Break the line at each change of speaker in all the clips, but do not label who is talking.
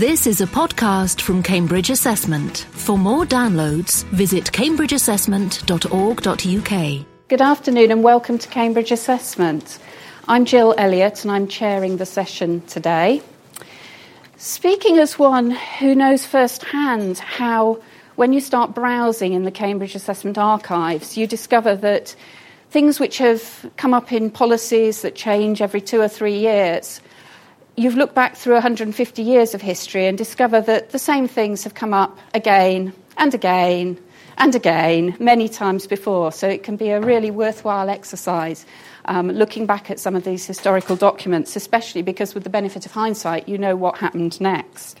This is a podcast from Cambridge Assessment. For more downloads, visit cambridgeassessment.org.uk.
Good afternoon and welcome to Cambridge Assessment. I'm Jill Elliott and I'm chairing the session today. Speaking as one who knows firsthand how, when you start browsing in the Cambridge Assessment archives, you discover that things which have come up in policies that change every two or three years you've looked back through 150 years of history and discover that the same things have come up again and again and again many times before. So it can be a really worthwhile exercise um, looking back at some of these historical documents, especially because, with the benefit of hindsight, you know what happened next.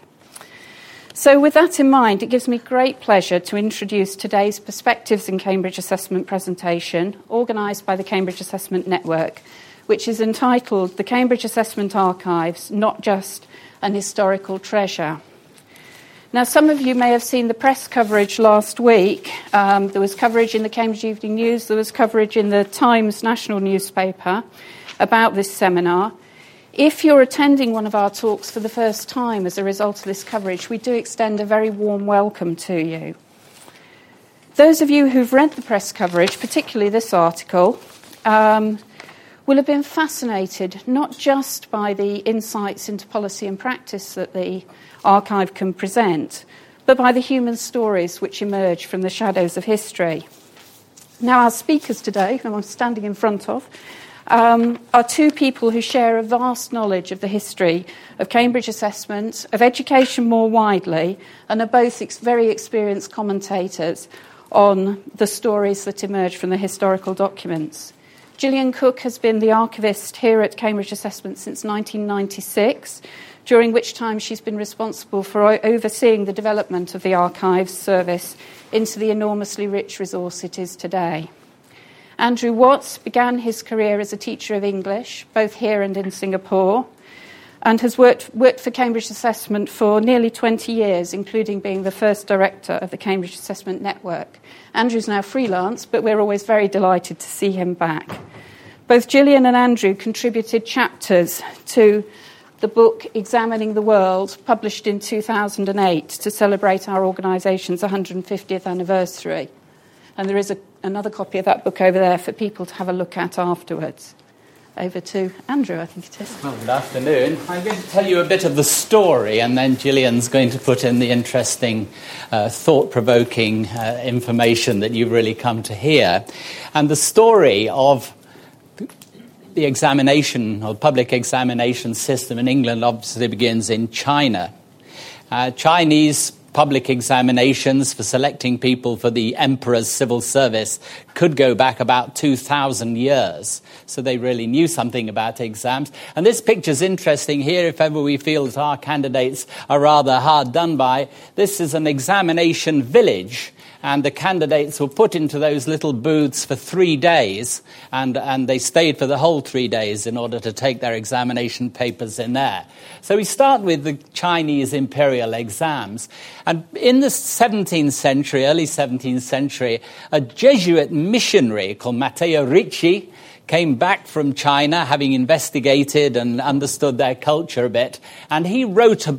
So, with that in mind, it gives me great pleasure to introduce today's Perspectives in Cambridge Assessment presentation, organised by the Cambridge Assessment Network which is entitled The Cambridge Assessment Archives Not Just an Historical Treasure. Now, some of you may have seen the press coverage last week. Um, there was coverage in the Cambridge Evening News, there was coverage in the Times national newspaper about this seminar. If you're attending one of our talks for the first time as a result of this coverage, we do extend a very warm welcome to you. Those of you who've read the press coverage, particularly this article, um, will have been fascinated not just by the insights into policy and practice that the archive can present, but by the human stories which emerge from the shadows of history. Now, our speakers today, who I'm standing in front of, um, are two people who share a vast knowledge of the history of Cambridge assessment, of education more widely, and are both ex- very experienced commentators on the stories that emerge from the historical documents. Gillian Cook has been the archivist here at Cambridge Assessment since 1996, during which time she's been responsible for overseeing the development of the archives service into the enormously rich resource it is today. Andrew Watts began his career as a teacher of English, both here and in Singapore, and has worked, worked for Cambridge Assessment for nearly 20 years, including being the first director of the Cambridge Assessment Network. Andrew's now freelance, but we're always very delighted to see him back. Both Gillian and Andrew contributed chapters to the book Examining the World, published in 2008 to celebrate our organisation's 150th anniversary. And there is a, another copy of that book over there for people to have a look at afterwards over to Andrew, I think it is.
Well, good afternoon. I'm going to tell you a bit of the story, and then Gillian's going to put in the interesting, uh, thought provoking uh, information that you've really come to hear. And the story of the examination or public examination system in England obviously begins in China. Uh, Chinese public examinations for selecting people for the emperor's civil service could go back about 2,000 years. So they really knew something about exams. And this picture's interesting here if ever we feel that our candidates are rather hard done by. This is an examination village and the candidates were put into those little booths for three days, and, and they stayed for the whole three days in order to take their examination papers in there. So we start with the Chinese imperial exams. And in the 17th century, early 17th century, a Jesuit missionary called Matteo Ricci came back from China, having investigated and understood their culture a bit, and he wrote uh,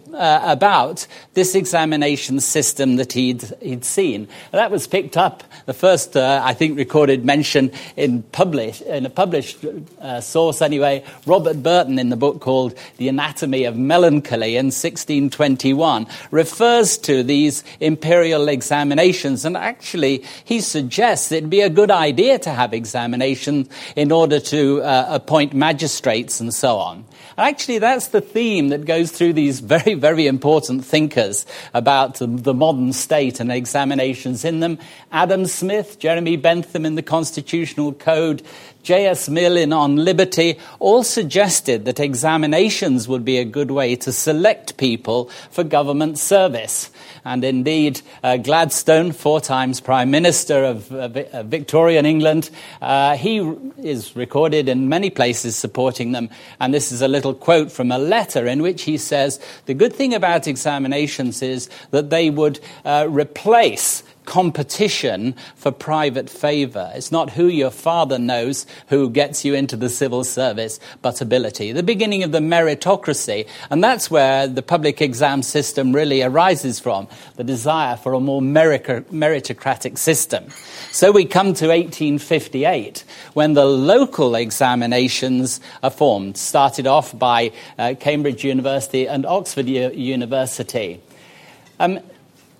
about this examination system that he'd, he'd seen. That was picked up, the first, uh, I think, recorded mention in, publish, in a published uh, source anyway, Robert Burton in the book called The Anatomy of Melancholy in 1621 refers to these imperial examinations, and actually he suggests it'd be a good idea to have examinations in order order to uh, appoint magistrates and so on. And actually, that's the theme that goes through these very, very important thinkers about the, the modern state and examinations in them. Adam Smith, Jeremy Bentham in the Constitutional Code, J.S. Mill in On Liberty all suggested that examinations would be a good way to select people for government service. And indeed, uh, Gladstone, four times Prime Minister of uh, uh, Victorian England, uh, he is recorded in many places supporting them. And this is a little quote from a letter in which he says The good thing about examinations is that they would uh, replace competition for private favour. It's not who your father knows who gets you into the civil service, but ability. The beginning of the meritocracy, and that's where the public exam system really arises from the desire for a more meritocratic system. So we come to 1858 when the local examinations are formed, started off by uh, Cambridge University and Oxford U- University. Um,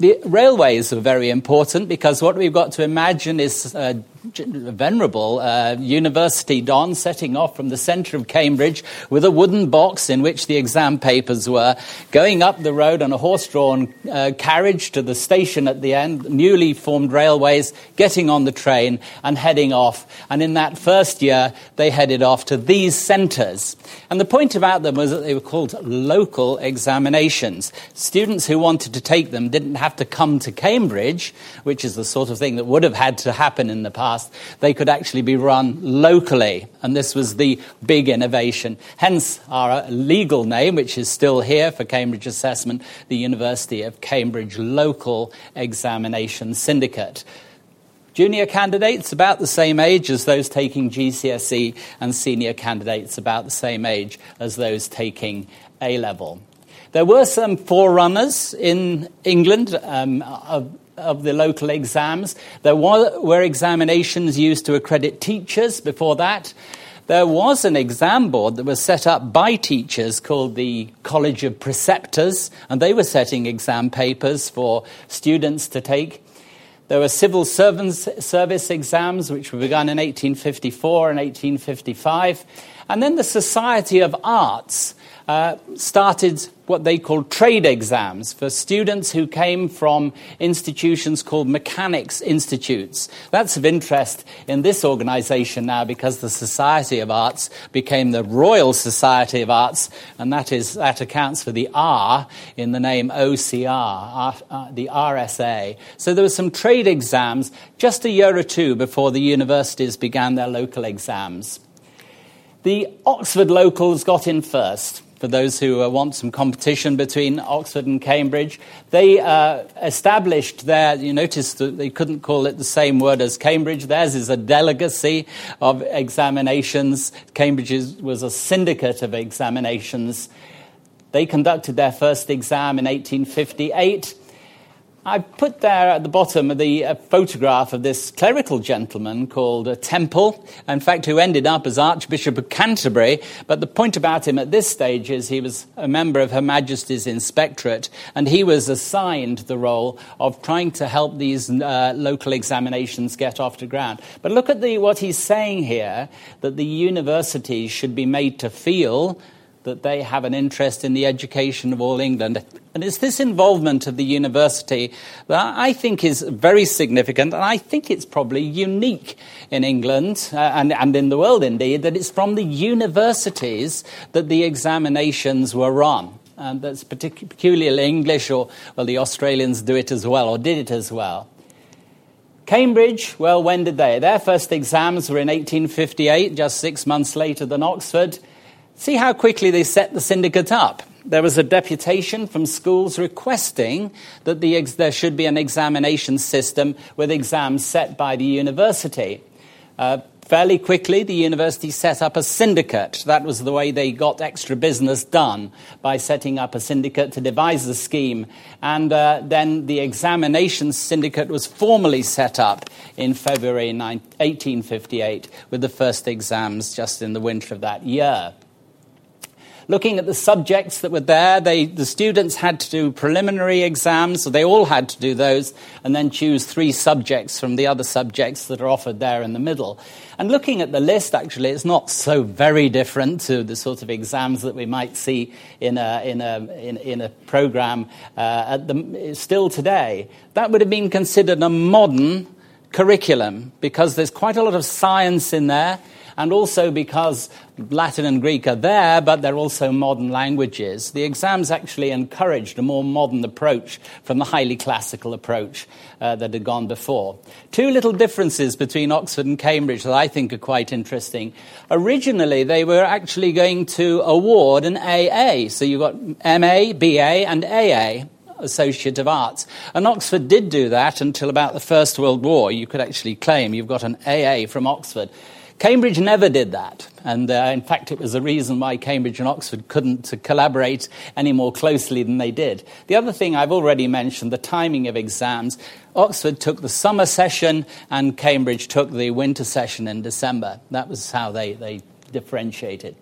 the railways are very important because what we've got to imagine is uh, venerable uh, university don setting off from the centre of Cambridge with a wooden box in which the exam papers were, going up the road on a horse drawn uh, carriage to the station at the end, newly formed railways, getting on the train and heading off. And in that first year, they headed off to these centres. And the point about them was that they were called local examinations. Students who wanted to take them didn't have to come to Cambridge, which is the sort of thing that would have had to happen in the past past, they could actually be run locally. And this was the big innovation. Hence our legal name, which is still here for Cambridge Assessment, the University of Cambridge Local Examination Syndicate. Junior candidates about the same age as those taking GCSE, and senior candidates about the same age as those taking A level. There were some forerunners in England um, of of the local exams. There were examinations used to accredit teachers before that. There was an exam board that was set up by teachers called the College of Preceptors, and they were setting exam papers for students to take. There were civil servants service exams, which were begun in 1854 and 1855. And then the Society of Arts uh, started what they called trade exams for students who came from institutions called mechanics institutes. That's of interest in this organization now because the Society of Arts became the Royal Society of Arts, and that, is, that accounts for the R in the name OCR, R, uh, the RSA. So there were some trade exams just a year or two before the universities began their local exams. The Oxford locals got in first for those who uh, want some competition between Oxford and Cambridge. They uh, established their, you notice that they couldn't call it the same word as Cambridge. Theirs is a delegacy of examinations. Cambridge was a syndicate of examinations. They conducted their first exam in 1858. I put there at the bottom the uh, photograph of this clerical gentleman called uh, Temple, in fact, who ended up as Archbishop of Canterbury. But the point about him at this stage is he was a member of Her Majesty's Inspectorate, and he was assigned the role of trying to help these uh, local examinations get off the ground. But look at the, what he's saying here that the universities should be made to feel that they have an interest in the education of all England. And it's this involvement of the university that I think is very significant, and I think it's probably unique in England uh, and, and in the world indeed, that it's from the universities that the examinations were run. And that's particularly peculiarly English, or, well, the Australians do it as well, or did it as well. Cambridge, well, when did they? Their first exams were in 1858, just six months later than Oxford. See how quickly they set the syndicate up. There was a deputation from schools requesting that the ex- there should be an examination system with exams set by the university. Uh, fairly quickly, the university set up a syndicate. That was the way they got extra business done, by setting up a syndicate to devise the scheme. And uh, then the examination syndicate was formally set up in February 1858, with the first exams just in the winter of that year looking at the subjects that were there. They, the students had to do preliminary exams, so they all had to do those, and then choose three subjects from the other subjects that are offered there in the middle. And looking at the list, actually, it's not so very different to the sort of exams that we might see in a, in a, in, in a program uh, at the, still today. That would have been considered a modern curriculum because there's quite a lot of science in there and also because Latin and Greek are there, but they're also modern languages. The exams actually encouraged a more modern approach from the highly classical approach uh, that had gone before. Two little differences between Oxford and Cambridge that I think are quite interesting. Originally, they were actually going to award an AA, so you've got MA, BA, and AA Associate of Arts. And Oxford did do that until about the First World War. You could actually claim you've got an AA from Oxford. Cambridge never did that. And uh, in fact, it was the reason why Cambridge and Oxford couldn't collaborate any more closely than they did. The other thing I've already mentioned the timing of exams. Oxford took the summer session, and Cambridge took the winter session in December. That was how they, they differentiated.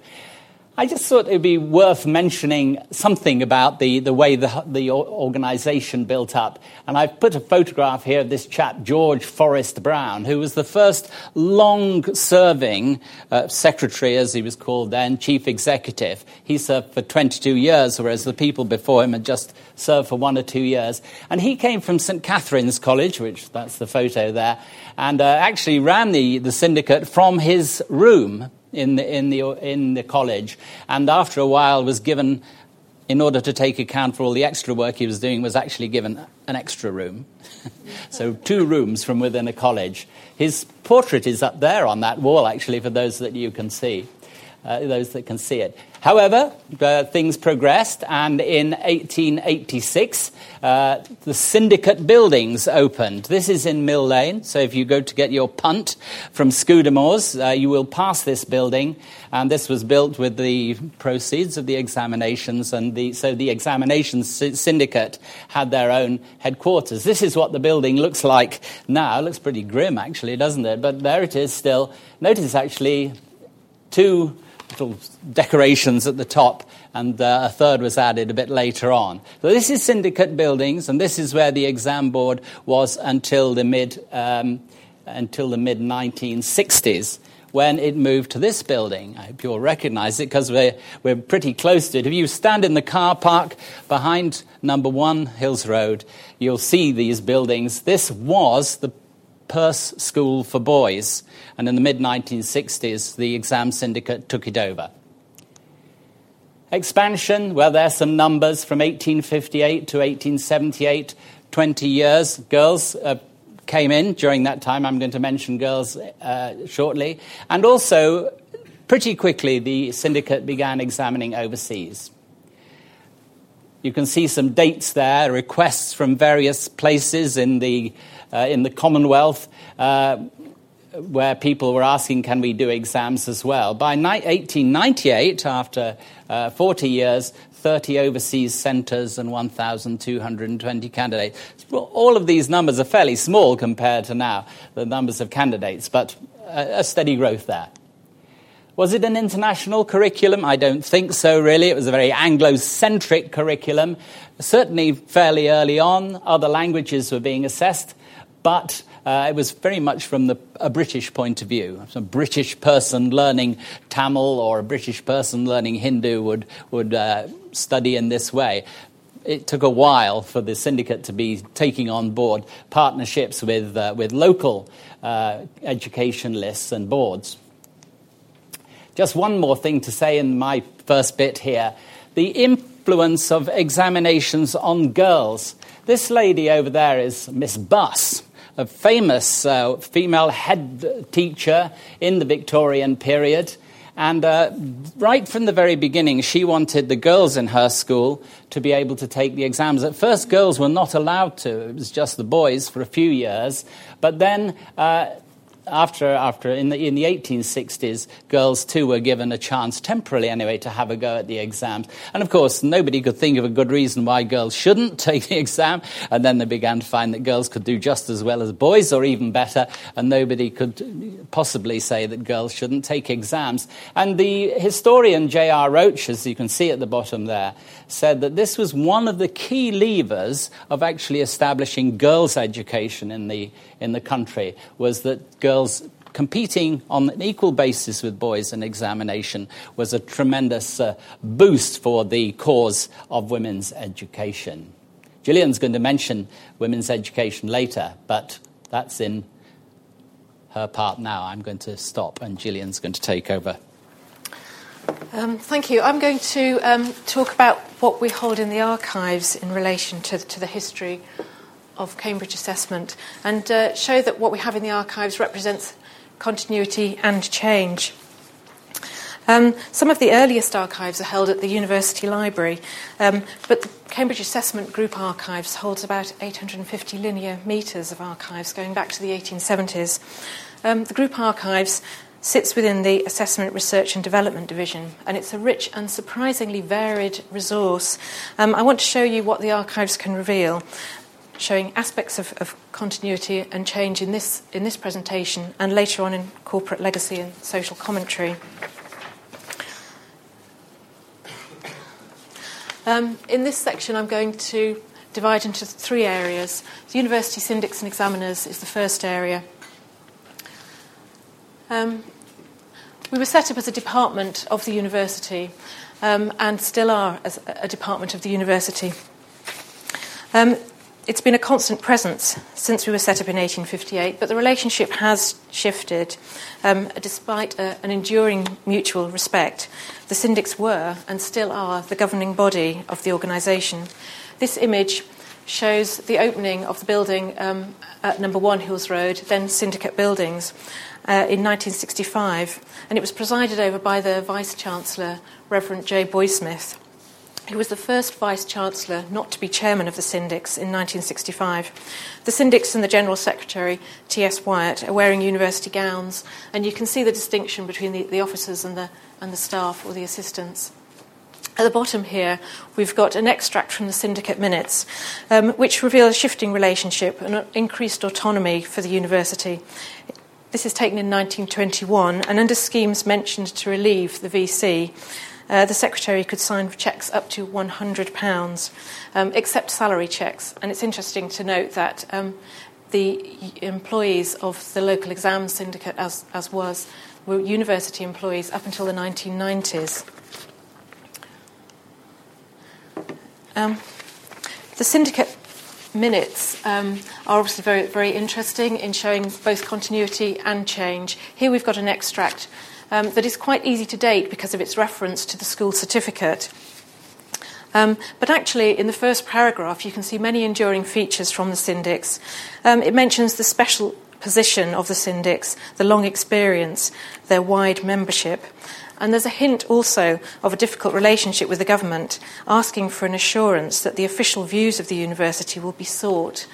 I just thought it would be worth mentioning something about the, the way the, the organization built up. And I've put a photograph here of this chap, George Forrest Browne, who was the first long serving uh, secretary, as he was called then, chief executive. He served for 22 years, whereas the people before him had just served for one or two years. And he came from St. Catharine's College, which that's the photo there, and uh, actually ran the, the syndicate from his room in the, in the, in the college, and after a while was given, in order to take account for all the extra work he was doing, was actually given an extra room. so two rooms from within a college. His portrait is up there on that wall, actually, for those that you can see, uh, those that can see it. However, uh, things progressed, and in 1886, uh, the syndicate buildings opened. This is in Mill Lane, so if you go to get your punt from Scudamores, uh, you will pass this building, and this was built with the proceeds of the examinations, and the, so the examinations syndicate had their own headquarters. This is what the building looks like now. It looks pretty grim, actually, doesn't it? But there it is still. Notice, actually, two little decorations at the top, and uh, a third was added a bit later on. So this is syndicate buildings, and this is where the exam board was until the mid um, until the mid 1960s. When it moved to this building, I hope you'll recognize it because we're, we're pretty close to it. If you stand in the car park behind number one Hills Road, you'll see these buildings. This was the Perse School for Boys, and in the mid 1960s, the exam syndicate took it over. Expansion, well, there's some numbers from 1858 to 1878, 20 years. Girls uh, came in during that time. I'm going to mention girls uh, shortly. And also, pretty quickly, the syndicate began examining overseas. You can see some dates there, requests from various places in the in the Commonwealth uh, where people were asking, can we do exams as well? By 1898, after uh, 40 years, 30 overseas centres and 1,220 candidates. Well, all of these numbers are fairly small compared to now, the numbers of candidates, but a, a steady growth there. Was it an international curriculum? I don't think so, really. It was a very Anglo centric curriculum. Certainly, fairly early on, other languages were being assessed but uh, it was very much from the, a British point of view. So a British person learning Tamil or a British person learning Hindu would, would uh, study in this way. It took a while for the syndicate to be taking on board partnerships with, uh, with local uh, education lists and boards. Just one more thing to say in my first bit here the influence of examinations on girls. This lady over there is Miss Buss a famous uh, female head teacher in the Victorian period. And uh, right from the very beginning, she wanted the girls in her school to be able to take the exams. At first, girls were not allowed to, it was just the boys for a few years. But then uh, after, after in, the, in the 1860s, girls too were given a chance, temporarily anyway, to have a go at the exams. And of course, nobody could think of a good reason why girls shouldn't take the exam. And then they began to find that girls could do just as well as boys, or even better. And nobody could possibly say that girls shouldn't take exams. And the historian J.R. Roach, as you can see at the bottom there, said that this was one of the key levers of actually establishing girls' education in the, in the country, was that girls competing on an equal basis with boys in examination was a tremendous uh, boost for the cause of women's education. Gillian's going to mention women's education later, but that's in her part now. I'm going to stop, and Gillian's going to take over.
Um, thank you. I'm going to um, talk about what we hold in the archives in relation to, to the history of Cambridge assessment and uh, show that what we have in the archives represents continuity and change. Um, some of the earliest archives are held at the University Library, um, but the Cambridge Assessment Group Archives holds about 850 linear metres of archives going back to the 1870s. Um, the Group Archives sits within the Assessment Research and Development Division, and it's a rich and surprisingly varied resource. Um, I want to show you what the archives can reveal, showing aspects of, of, continuity and change in this, in this presentation, and later on in corporate legacy and social commentary. Um, in this section, I'm going to divide into three areas. The University Syndics and Examiners is the first area. Um, we were set up as a department of the university um, and still are as a department of the university. It's been a constant presence since we were set up in 1858, but the relationship has shifted um, despite a, an enduring mutual respect. The syndics were and still are the governing body of the organisation. This image shows the opening of the building um, at number one Hills Road, then Syndicate Buildings uh, in 1965, and it was presided over by the Vice Chancellor, Reverend J. Boys Smith, who was the first Vice Chancellor not to be chairman of the Syndics in 1965. The Syndics and the General Secretary, T.S. Wyatt, are wearing university gowns, and you can see the distinction between the, the officers and the, and the staff or the assistants. At the bottom here, we've got an extract from the syndicate minutes, um, which reveal a shifting relationship and increased autonomy for the university. This is taken in 1921, and under schemes mentioned to relieve the VC, uh, the secretary could sign cheques up to £100, um, except salary cheques. And it's interesting to note that um, the employees of the local exam syndicate, as, as was, were university employees up until the 1990s. Um, the syndicate minutes um, are obviously very, very interesting in showing both continuity and change. Here we've got an extract um, that is quite easy to date because of its reference to the school certificate. Um, but actually, in the first paragraph, you can see many enduring features from the syndics. Um, it mentions the special position of the syndics, the long experience, their wide membership. And there's a hint also of a difficult relationship with the government, asking for an assurance that the official views of the university will be sought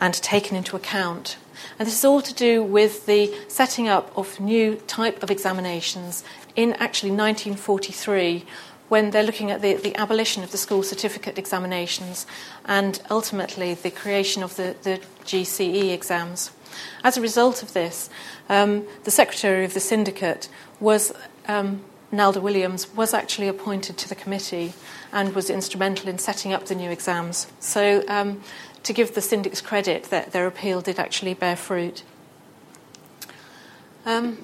and taken into account. And this is all to do with the setting up of new type of examinations in actually 1943 when they're looking at the, the abolition of the school certificate examinations and ultimately the creation of the, the GCE exams. As a result of this, um, the secretary of the syndicate was um, Nalda Williams was actually appointed to the committee and was instrumental in setting up the new exams. So, um, to give the syndics credit, that their appeal did actually bear fruit. Um,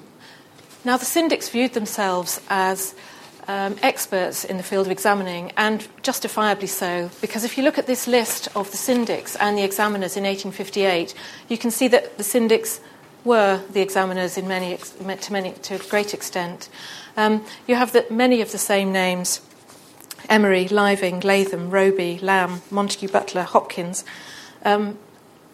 now, the syndics viewed themselves as um, experts in the field of examining, and justifiably so, because if you look at this list of the syndics and the examiners in 1858, you can see that the syndics were the examiners in many, to, many, to a great extent. Um, you have the, many of the same names Emery, Liveing, Latham, Roby, Lamb, Montague Butler, Hopkins. Um,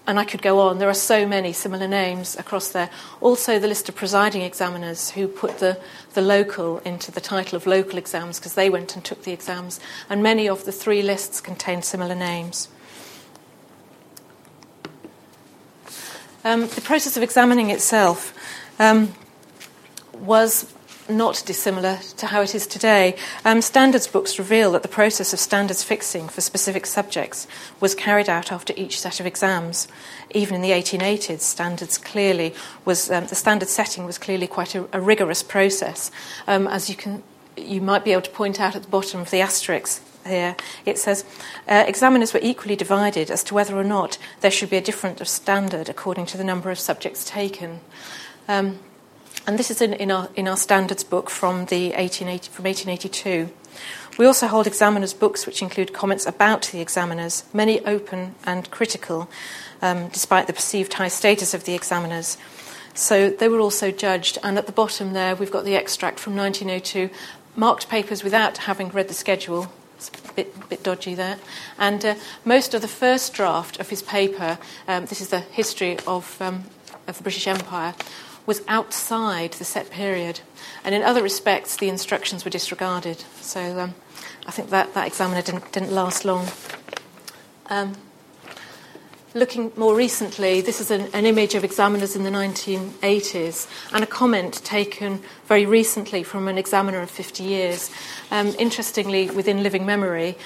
and I could go on. There are so many similar names across there. Also, the list of presiding examiners who put the, the local into the title of local exams because they went and took the exams. And many of the three lists contain similar names. Um, the process of examining itself um, was not dissimilar to how it is today. Um, standards books reveal that the process of standards fixing for specific subjects was carried out after each set of exams. Even in the 1880s, standards clearly was um, the standard setting was clearly quite a, a rigorous process, um, as you can you might be able to point out at the bottom of the asterisk here, it says uh, examiners were equally divided as to whether or not there should be a difference of standard according to the number of subjects taken. Um, and this is in, in, our, in our standards book from, the 1880, from 1882. We also hold examiners' books which include comments about the examiners, many open and critical, um, despite the perceived high status of the examiners. So they were also judged. And at the bottom there, we've got the extract from 1902, marked papers without having read the schedule, It's a bit, bit dodgy there. And uh, most of the first draft of his paper, um, this is the history of, um, of the British Empire, was outside the set period. And in other respects, the instructions were disregarded. So um, I think that, that examiner didn't, didn't last long. Um, looking more recently, this is an, an, image of examiners in the 1980s and a comment taken very recently from an examiner of 50 years. Um, interestingly, within living memory,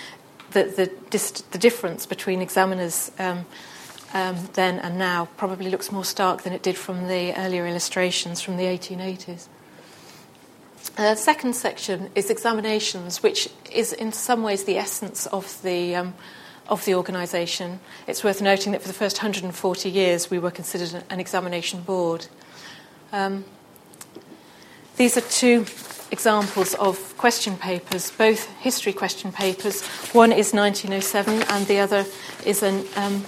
the, the, the difference between examiners um, um, then and now probably looks more stark than it did from the earlier illustrations from the 1880s. Uh, second section is examinations, which is in some ways the essence of the um, of the organisation. It's worth noting that for the first 140 years we were considered an examination board. Um, these are two examples of question papers, both history question papers. One is 1907 and the other is an um,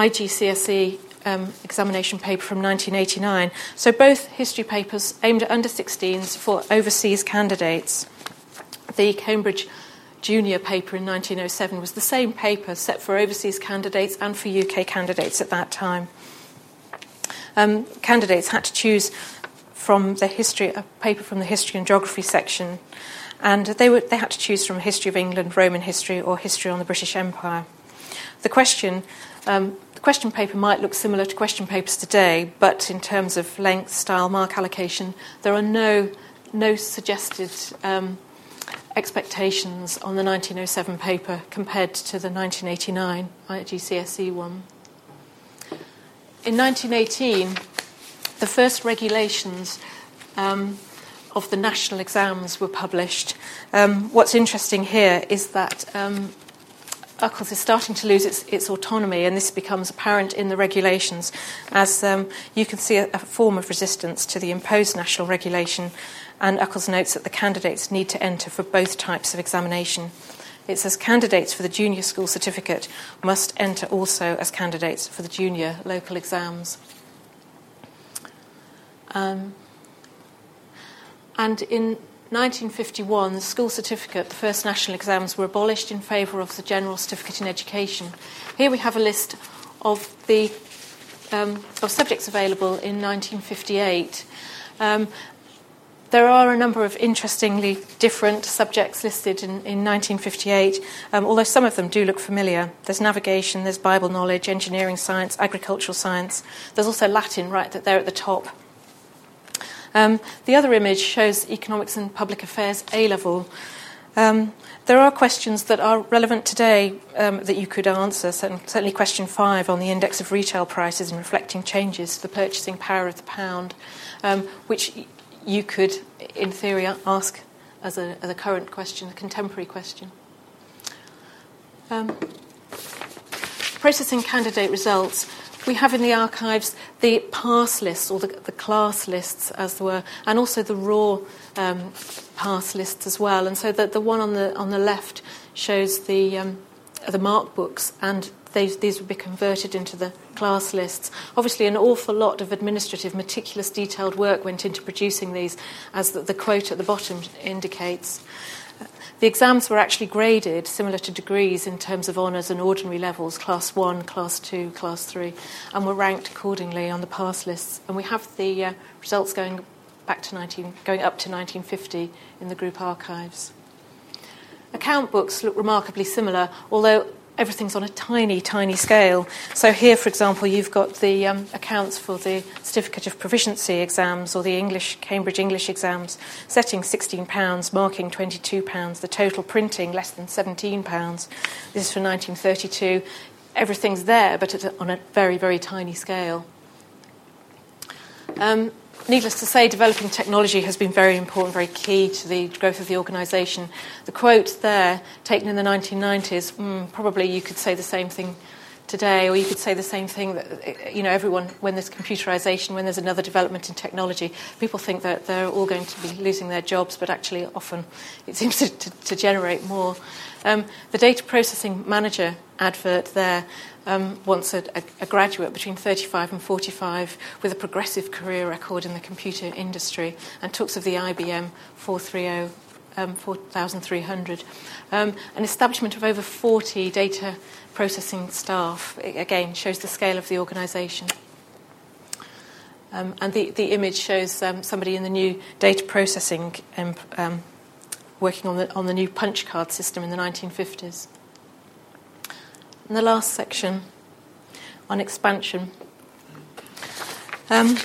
IGCSE um, examination paper from 1989. So both history papers aimed at under 16s for overseas candidates. The Cambridge junior paper in 1907 was the same paper set for overseas candidates and for UK candidates at that time. Um, candidates had to choose from the history, a paper from the history and geography section, and they, were, they had to choose from history of England, Roman history, or history on the British Empire. The question, um, the question paper might look similar to question papers today, but in terms of length, style, mark allocation, there are no no suggested um, expectations on the 1907 paper compared to the 1989 GCSE one. In 1918, the first regulations um, of the national exams were published. Um, what's interesting here is that um, UCLES is starting to lose its, its, autonomy, and this becomes apparent in the regulations as um, you can see a, a, form of resistance to the imposed national regulation and UCLES notes that the candidates need to enter for both types of examination. It says candidates for the junior school certificate must enter also as candidates for the junior local exams. Um, and in 1951, the school certificate, the first national exams, were abolished in favour of the general certificate in education. Here we have a list of the um, of subjects available in 1958. Um, there are a number of interestingly different subjects listed in, in 1958, um, although some of them do look familiar. There's navigation, there's Bible knowledge, engineering science, agricultural science. There's also Latin right that there at the top. Um, the other image shows economics and public affairs A level. Um, there are questions that are relevant today um, that you could answer. Certainly, question five on the index of retail prices and reflecting changes to the purchasing power of the pound, um, which you could, in theory, ask as a, as a current question, a contemporary question. Um, processing candidate results. We have in the archives the pass lists, or the, the class lists, as there were, and also the raw um, pass lists as well. And so the, the one on the, on the left shows the, um, the mark books and these, these would be converted into the class lists. Obviously, an awful lot of administrative, meticulous, detailed work went into producing these, as the, the quote at the bottom indicates. The exams were actually graded similar to degrees in terms of honours and ordinary levels, class 1, class 2, class 3, and were ranked accordingly on the pass lists. And we have the uh, results going back to 19, going up to 1950 in the group archives. Account books look remarkably similar, although everything's on a tiny, tiny scale. So here, for example, you've got the um, accounts for the Certificate of Proficiency exams or the English Cambridge English exams, setting £16, marking £22, the total printing less than £17. This is for 1932. Everything's there, but on a very, very tiny scale. Um, needless to say, developing technology has been very important, very key to the growth of the organisation. The quote there, taken in the 1990s, mm, probably you could say the same thing today, or you could say the same thing that, you know, everyone, when there's computerisation, when there's another development in technology, people think that they're all going to be losing their jobs, but actually often it seems to, to, to generate more. Um, the data processing manager advert there um, wants a, a, a, graduate between 35 and 45 with a progressive career record in the computer industry and talks of the IBM 430. Um, 4,300. Um, an establishment of over 40 data processing staff, again, shows the scale of the organisation. Um, and the, the image shows um, somebody in the new data processing um, um, working on the, on the new punch card system in the 1950s. And the last section on expansion. Um,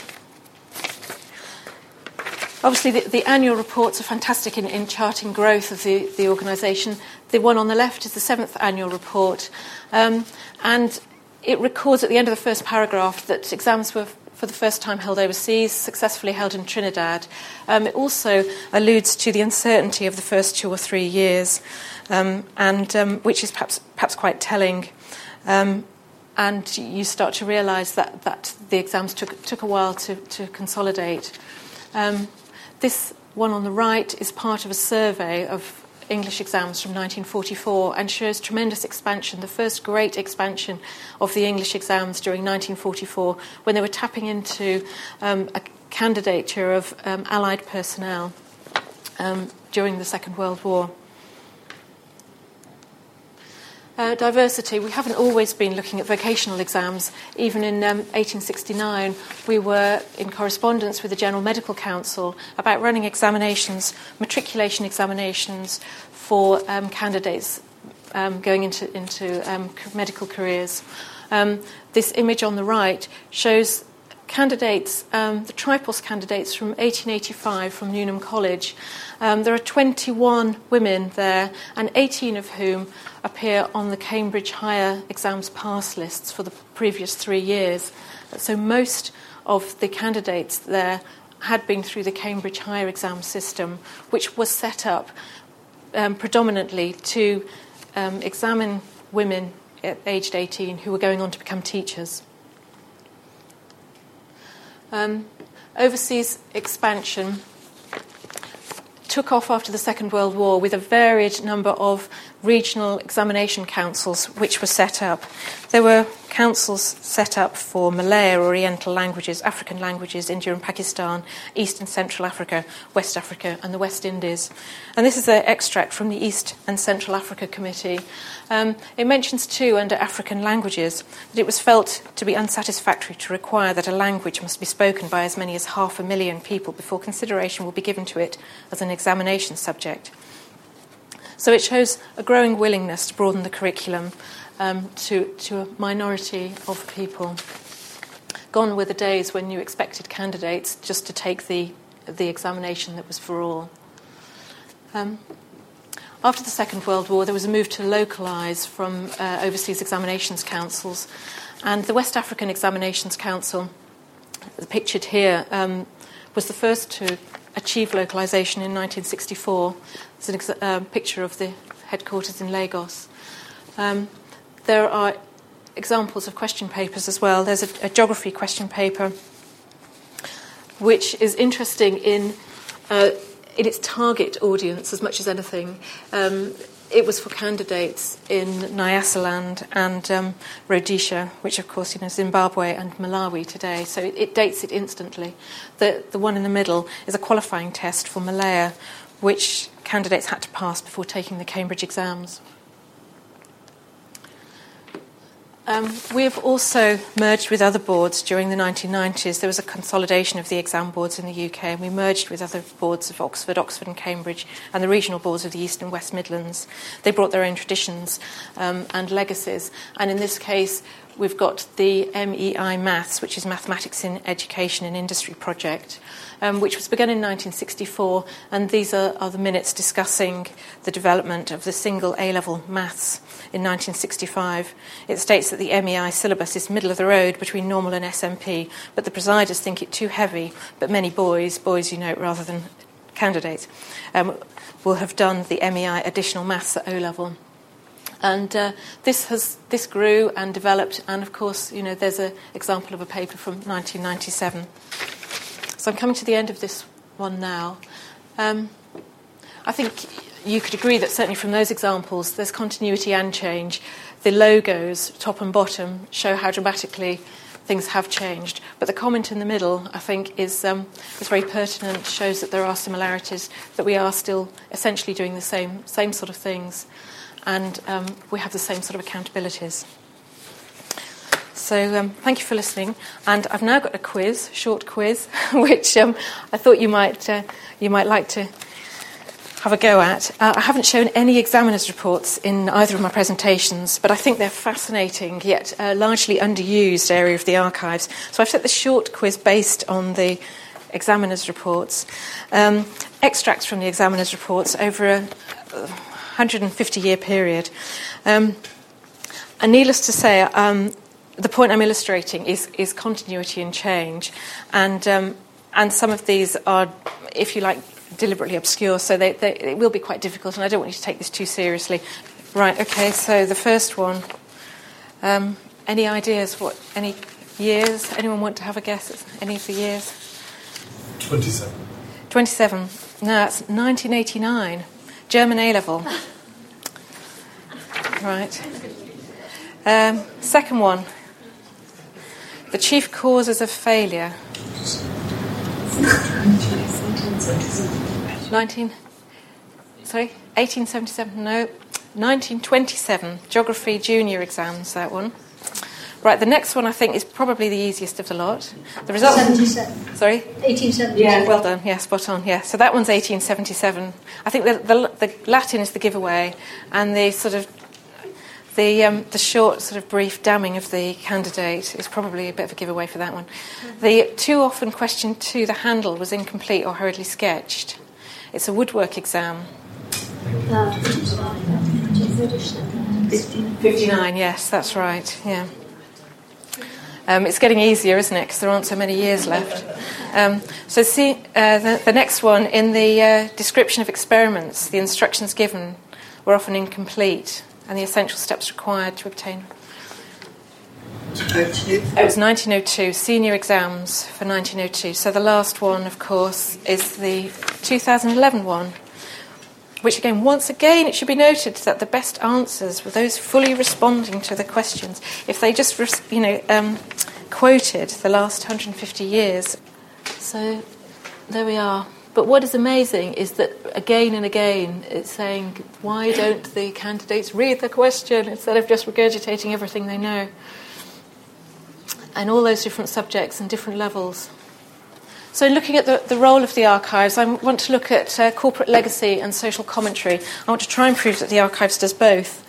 obviously, the, the, annual reports are fantastic in, in charting growth of the, the organisation. The one on the left is the seventh annual report. Um, and it records at the end of the first paragraph that exams were for the first time held overseas, successfully held in Trinidad. Um, it also alludes to the uncertainty of the first two or three years, um, and um, which is perhaps perhaps quite telling. Um, and you start to realise that, that the exams took took a while to, to consolidate. This one on the right is part of a survey of English exams from 1944 and shows tremendous expansion, the first great expansion of the English exams during 1944 when they were tapping into um, a candidature of um, Allied personnel um, during the Second World War. Uh, diversity, we haven't always been looking at vocational exams. Even in um, 1869, we were in correspondence with the General Medical Council about running examinations, matriculation examinations for um, candidates um, going into, into um, medical careers. Um, this image on the right shows candidates, um, the Tripos candidates from 1885 from Newnham College. Um, there are 21 women there, and 18 of whom appear on the Cambridge Higher exams pass lists for the previous three years. So most of the candidates there had been through the Cambridge Higher exam system, which was set up um, predominantly to um, examine women aged 18 who were going on to become teachers. Um, overseas expansion took off after the Second World War with a varied number of regional examination councils which were set up. There were councils set up for Malay or Oriental languages, African languages, India and Pakistan, East and Central Africa, West Africa, and the West Indies. And this is an extract from the East and Central Africa Committee. Um, it mentions, too, under African languages, that it was felt to be unsatisfactory to require that a language must be spoken by as many as half a million people before consideration will be given to it as an examination subject. So it shows a growing willingness to broaden the curriculum um, to, to a minority of people. Gone were the days when you expected candidates just to take the, the examination that was for all. Um, after the Second World War, there was a move to localise from uh, overseas examinations councils, and the West African Examinations Council, pictured here, um, was the first to achieve localisation in 1964. There's a ex- uh, picture of the headquarters in Lagos. Um, there are examples of question papers as well. There's a, a geography question paper, which is interesting in, uh, in its target audience as much as anything. Um, it was for candidates in Nyasaland and um, Rhodesia, which of course you know Zimbabwe and Malawi today. So it, it, dates it instantly. The the one in the middle is a qualifying test for Malaya, which candidates had to pass before taking the Cambridge exams. Um, we've also merged with other boards during the 1990s. There was a consolidation of the exam boards in the UK, and we merged with other boards of Oxford, Oxford and Cambridge, and the regional boards of the East and West Midlands. They brought their own traditions um, and legacies, and in this case, we've got the MEI Maths, which is Mathematics in Education and Industry project, um, which was begun in 1964. And these are, are, the minutes discussing the development of the single A level maths in 1965. It states that the MEI syllabus is middle of the road between normal and SMP, but the presiders think it too heavy. But many boys, boys you know, rather than candidates, um, will have done the MEI additional maths at O level. And uh, this has this grew and developed, and of course, you know, there's an example of a paper from 1997. So I'm coming to the end of this one now. Um, I think you could agree that certainly from those examples, there's continuity and change. The logos, top and bottom, show how dramatically things have changed. But the comment in the middle, I think, is, um, is very pertinent, shows that there are similarities, that we are still essentially doing the same, same sort of things and um, we have the same sort of accountabilities. So um, thank you for listening. And I've now got a quiz, short quiz, which um, I thought you might, uh, you might like to have a go at. Uh, I haven't shown any examiners' reports in either of my presentations, but I think they're fascinating, yet uh, largely underused area of the archives. So I've set the short quiz based on the examiners' reports. Um, extracts from the examiners' reports over a 150 year period. Um, and needless to say, um, the point I'm illustrating is, is continuity and change. And, um, and some of these are, if you like, deliberately obscure, so they, they, it will be quite difficult, and I don't want you to take this too seriously. Right, okay, so the first one. Um, any ideas? What? Any years? Anyone want to have a guess at any of the years?
27.
27. No, that's 1989. German A level. right. Um, second one. The chief causes of failure. 19. Sorry? 1877? No. 1927. Geography junior exams, that one. Right, the next one I think is probably the easiest of the lot. The result.
77.
Sorry?
1877.
Yeah, well done. Yeah, spot on. Yeah, so that one's 1877. I think the, the, the Latin is the giveaway, and the sort of the um, the short, sort of brief damning of the candidate is probably a bit of a giveaway for that one. The too often question to the handle was incomplete or hurriedly sketched. It's a woodwork exam.
Uh,
59, yes, that's right. Yeah. Um, it's getting easier, isn't it? Because there aren't so many years left. Um, so, see uh, the, the, next one in the uh, description of experiments, the instructions given were often incomplete, and the essential steps required to obtain. It was 1902, senior exams for 1902. So the last one, of course, is the 2011 one, which again, once again, it should be noted that the best answers were those fully responding to the questions. If they just, you know, um, quoted the last 150 years. So there we are. But what is amazing is that again and again it's saying, why don't the candidates read the question instead of just regurgitating everything they know? And all those different subjects and different levels. So, looking at the, the role of the archives, I want to look at uh, corporate legacy and social commentary. I want to try and prove that the archives does both.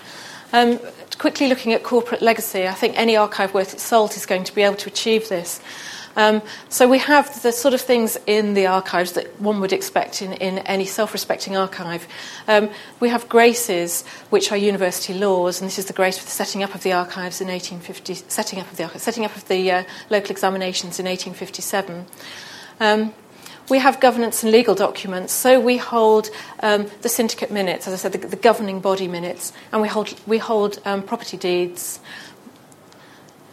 Um, quickly looking at corporate legacy, I think any archive worth its salt is going to be able to achieve this. Um, so we have the sort of things in the archives that one would expect in, in any self-respecting archive. Um, we have graces, which are university laws, and this is the grace for the setting up of the archives in 1850, setting up of the setting up of the uh, local examinations in 1857. Um, we have governance and legal documents. So we hold um, the syndicate minutes, as I said, the, the, governing body minutes, and we hold, we hold um, property deeds.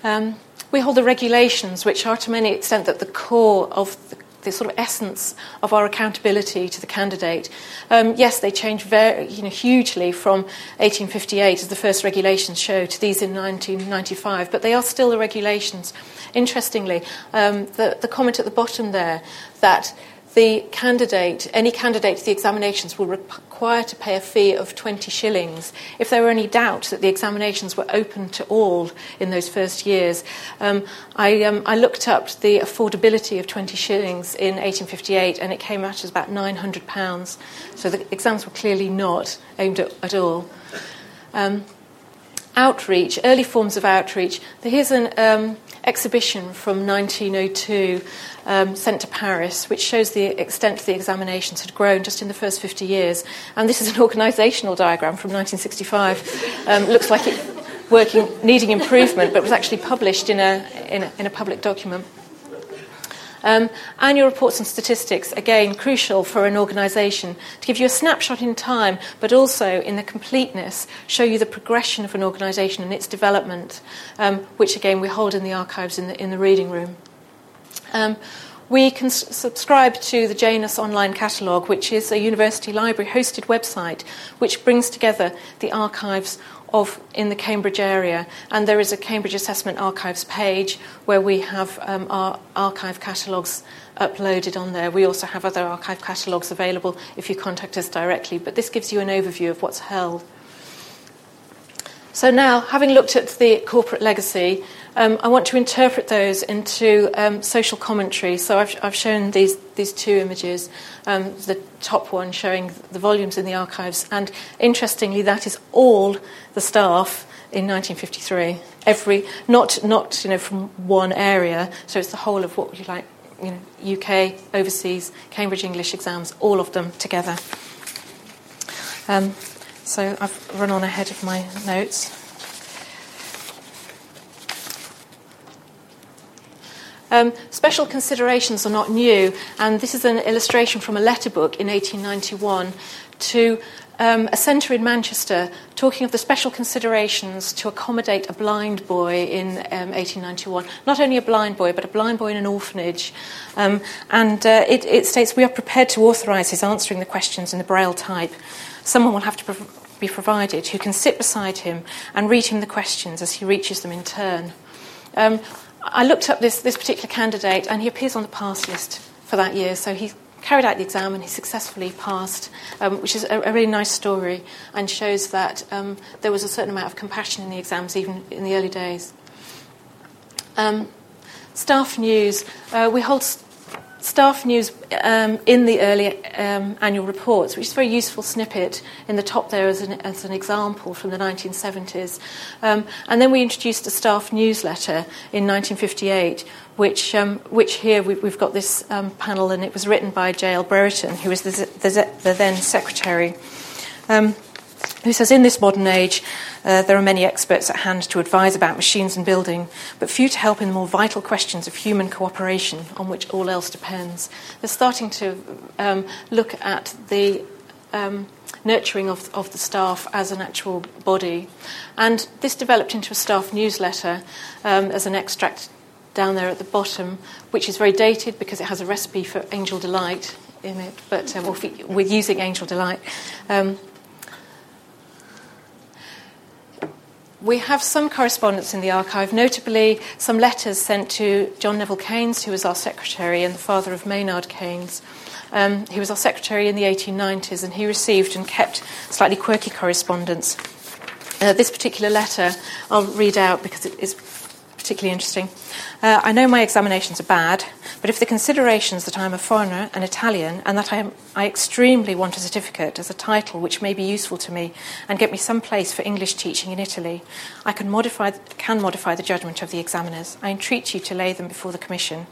Um, we hold the regulations, which are to many extent at the core of the, the sort of essence of our accountability to the candidate. Um, yes, they change very, you know, hugely from 1858, as the first regulations show, to these in 1995, but they are still the regulations. Interestingly, um, the, the comment at the bottom there that the candidate, any candidate to the examinations will require to pay a fee of 20 shillings. If there were any doubt that the examinations were open to all in those first years, um, I, um, I, looked up the affordability of 20 shillings in 1858 and it came out as about £900. So the exams were clearly not aimed at, at all. Um, outreach, early forms of outreach. Here's an um, exhibition from 1902 um, sent to Paris, which shows the extent the examinations had grown just in the first 50 years. And this is an organisational diagram from 1965. Um, looks like it working, needing improvement, but was actually published in a, in a, in a public document. Um, annual reports and statistics, again, crucial for an organisation to give you a snapshot in time, but also in the completeness, show you the progression of an organisation and its development, um, which again we hold in the archives in the, in the reading room. Um, we can subscribe to the Janus online catalogue, which is a university library hosted website which brings together the archives of in the Cambridge area, and there is a Cambridge Assessment Archives page where we have um, our archive catalogues uploaded on there. We also have other archive catalogues available if you contact us directly, but this gives you an overview of what's held. So now, having looked at the corporate legacy, um, I want to interpret those into um, social commentary. So I've, I've, shown these, these two images. Um, the top one showing the volumes in the archives, and interestingly, that is all the staff in 1953. Every, not, not you know, from one area, so it's the whole of what you like, you know, UK, overseas, Cambridge English exams, all of them together. So I've run on ahead of my notes. Um, special considerations are not new, and this is an illustration from a letter book in 1891 to um, a centre in Manchester talking of the special considerations to accommodate a blind boy in um, 1891. Not only a blind boy, but a blind boy in an orphanage. Um, and uh, it, it, states we are prepared to authorise his answering the questions in the Braille type. Someone will have to prov- be provided who can sit beside him and read him the questions as he reaches them in turn. Um, I looked up this, this particular candidate, and he appears on the pass list for that year. So he carried out the exam and he successfully passed, um, which is a, a, really nice story and shows that um, there was a certain amount of compassion in the exams, even in the early days. Um, staff news. Uh, we hold staff news um, in the early um, annual reports, which is a very useful snippet in the top there as an, as an example from the 1970s. Um, and then we introduced a staff newsletter in 1958, which, um, which here we, have got this um, panel, and it was written by J.L. Brereton, who was the, the, the then secretary. Um, who says, In this modern age, uh, there are many experts at hand to advise about machines and building, but few to help in the more vital questions of human cooperation on which all else depends. They're starting to um, look at the um, nurturing of, of the staff as an actual body. And this developed into a staff newsletter um, as an extract down there at the bottom, which is very dated because it has a recipe for angel delight in it, but uh, we're using angel delight. We have some correspondence in the archive, notably some letters sent to John Neville Keynes, who was our secretary and the father of Maynard Keynes. Um, he was our secretary in the 1890s, and he received and kept slightly quirky correspondence. Uh, this particular letter I'll read out because it is particularly interesting. Uh, I know my examinations are bad, but if the considerations that I am a foreigner, an Italian, and that I, am, I extremely want a certificate as a title which may be useful to me and get me some place for English teaching in Italy, I can modify, can modify the judgment of the examiners. I entreat you to lay them before the Commission.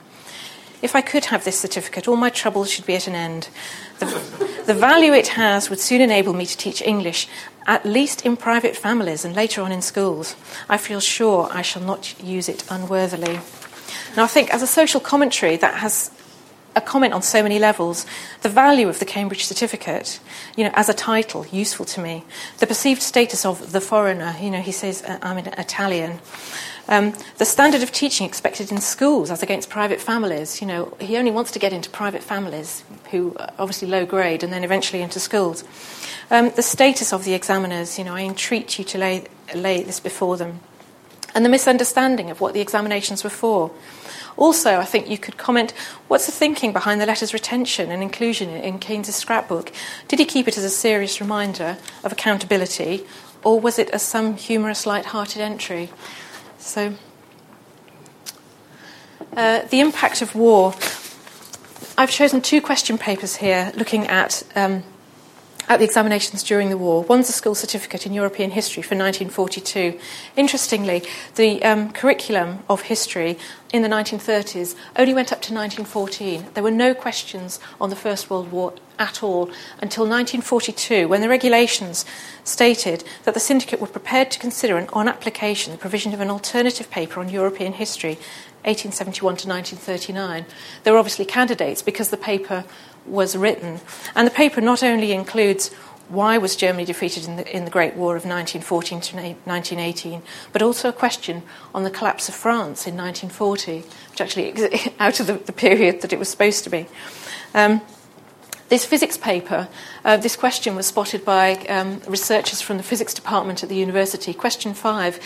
If I could have this certificate, all my troubles should be at an end. The, the, value it has would soon enable me to teach English, at least in private families and later on in schools. I feel sure I shall not use it unworthily. Now, I think as a social commentary, that has a comment on so many levels. The value of the Cambridge certificate, you know, as a title, useful to me. The perceived status of the foreigner, you know, he says, uh, I'm an Italian. Um, the standard of teaching expected in schools as against private families. You know, he only wants to get into private families, who are obviously low grade, and then eventually into schools. Um, the status of the examiners. You know, I entreat you to lay, lay this before them. And the misunderstanding of what the examinations were for. Also, I think you could comment what's the thinking behind the letter's retention and inclusion in Keynes's scrapbook? Did he keep it as a serious reminder of accountability, or was it as some humorous, light-hearted entry? So, uh, the impact of war. I've chosen two question papers here looking at. Um, at the examinations during the war. One's a school certificate in European history for 1942. Interestingly, the um, curriculum of history in the 1930s only went up to 1914. There were no questions on the First World War at all until 1942, when the regulations stated that the syndicate were prepared to consider an, on application the provision of an alternative paper on European history 1871 to 1939. There were obviously candidates because the paper was written. And the paper not only includes why was Germany defeated in the, in the Great War of 1914 to 1918, but also a question on the collapse of France in 1940, which actually out of the, the period that it was supposed to be. Um, this physics paper, uh, this question was spotted by um, researchers from the physics department at the university. Question five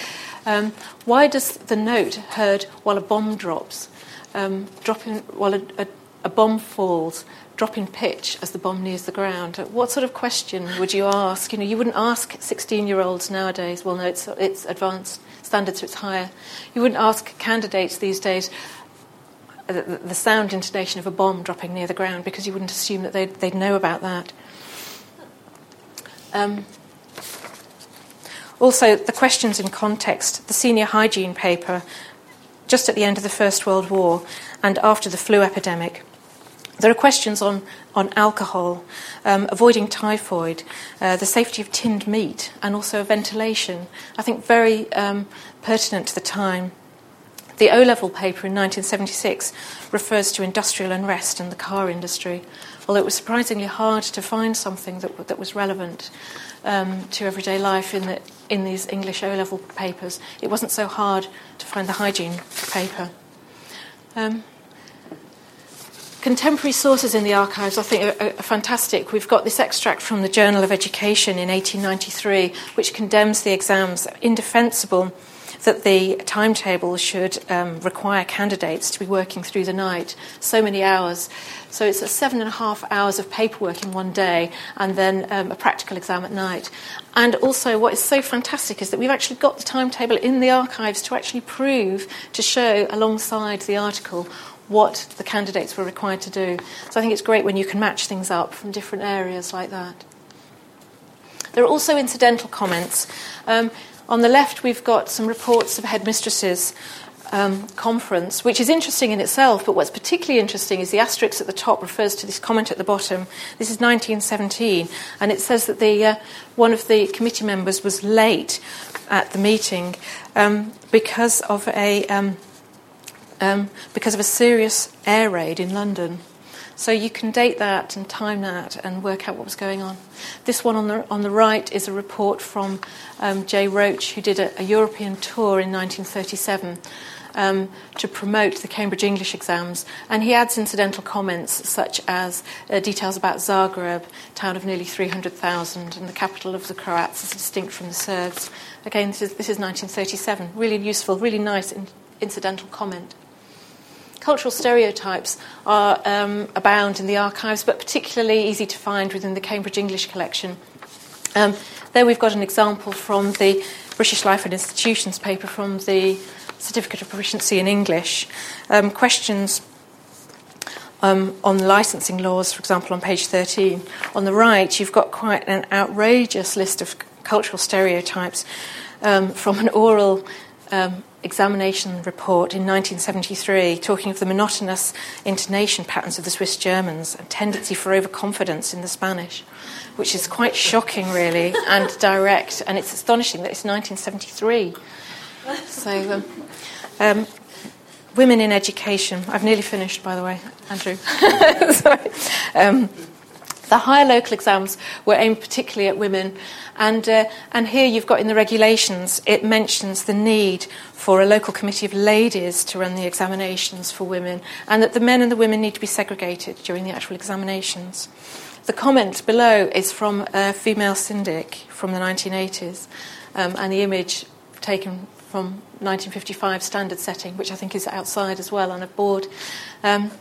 um, Why does the note heard while a bomb drops, um, drop in, while a, a a bomb falls, dropping pitch as the bomb nears the ground. What sort of question would you ask? You know, you wouldn't ask 16-year-olds nowadays. Well, no, it's it's advanced standards, so it's higher. You wouldn't ask candidates these days the, the sound intonation of a bomb dropping near the ground because you wouldn't assume that they'd, they'd know about that. Um, also, the questions in context. The senior hygiene paper, just at the end of the First World War and after the flu epidemic. There are questions on, on alcohol, um, avoiding typhoid, uh, the safety of tinned meat, and also ventilation. I think very um, pertinent to the time. The O level paper in 1976 refers to industrial unrest and the car industry, although it was surprisingly hard to find something that, that was relevant um, to everyday life in, the, in these English O level papers. It wasn't so hard to find the hygiene paper. Um, contemporary sources in the archives, I think, are, are, fantastic. We've got this extract from the Journal of Education in 1893, which condemns the exams, indefensible that the timetable should um, require candidates to be working through the night, so many hours. So it's seven and a half hours of paperwork in one day and then um, a practical exam at night. And also, what is so fantastic is that we've actually got the timetable in the archives to actually prove, to show alongside the article what the candidates were required to do. So I think it's great when you can match things up from different areas like that. There are also incidental comments. Um, on the left, we've got some reports of headmistresses. Um, conference, which is interesting in itself, but what's particularly interesting is the asterisk at the top refers to this comment at the bottom. This is 1917, and it says that the, uh, one of the committee members was late at the meeting um, because of a um, um, because of a serious air raid in London. So you can date that and time that and work out what was going on. This one on the, on the right is a report from um, J. Roach, who did a, a European tour in 1937 um, to promote the Cambridge English exams. And he adds incidental comments such as uh, details about Zagreb, town of nearly 300,000, and the capital of the Croats is distinct from the Serbs. Again, this is, this is 1937. Really useful, really nice in, incidental comment. Cultural stereotypes are um, abound in the archives, but particularly easy to find within the Cambridge English collection. Um, there we've got an example from the British Life and Institutions paper from the Certificate of Proficiency in English. Um, questions um, on licensing laws, for example, on page 13. On the right, you've got quite an outrageous list of cultural stereotypes um, from an oral um, examination report in 1973 talking of the monotonous intonation patterns of the Swiss Germans and tendency for overconfidence in the Spanish, which is quite shocking, really, and direct. And it's astonishing that it's 1973. So, um, um, women in education. I've nearly finished, by the way, Andrew. Um, the higher local exams were aimed particularly at women, and, uh, and here you've got in the regulations, it mentions the need for a local committee of ladies to run the examinations for women, and that the men and the women need to be segregated during the actual examinations. The comment below is from a female syndic from the 1980s, um, and the image taken from 1955 standard setting, which I think is outside as well on a board. Um,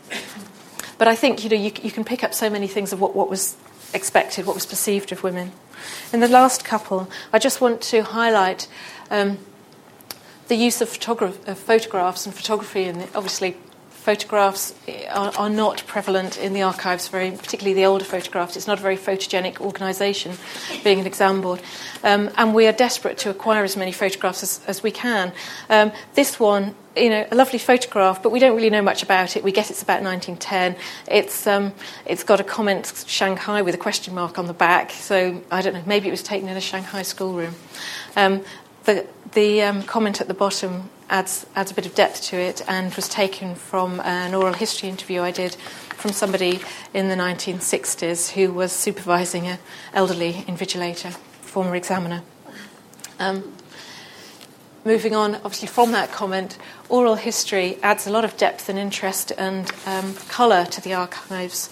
but I think you know you, you can pick up so many things of what, what was expected, what was perceived of women. In the last couple, I just want to highlight um, the use of, of, photographs and photography, and obviously photographs are, are, not prevalent in the archives, very particularly the older photographs. It's not a very photogenic organisation, being an exam board, um, and we are desperate to acquire as many photographs as, as we can. Um, this one you know, a lovely photograph, but we don't really know much about it. We guess it's about 1910. It's, um, it's got a comment Shanghai with a question mark on the back, so I don't know, maybe it was taken in a Shanghai schoolroom. Um, the the um, comment at the bottom adds, adds a bit of depth to it and was taken from an oral history interview I did from somebody in the 1960s who was supervising an elderly invigilator, former examiner. Um, moving on, obviously, from that comment, oral history adds a lot of depth and interest and um, colour to the archives.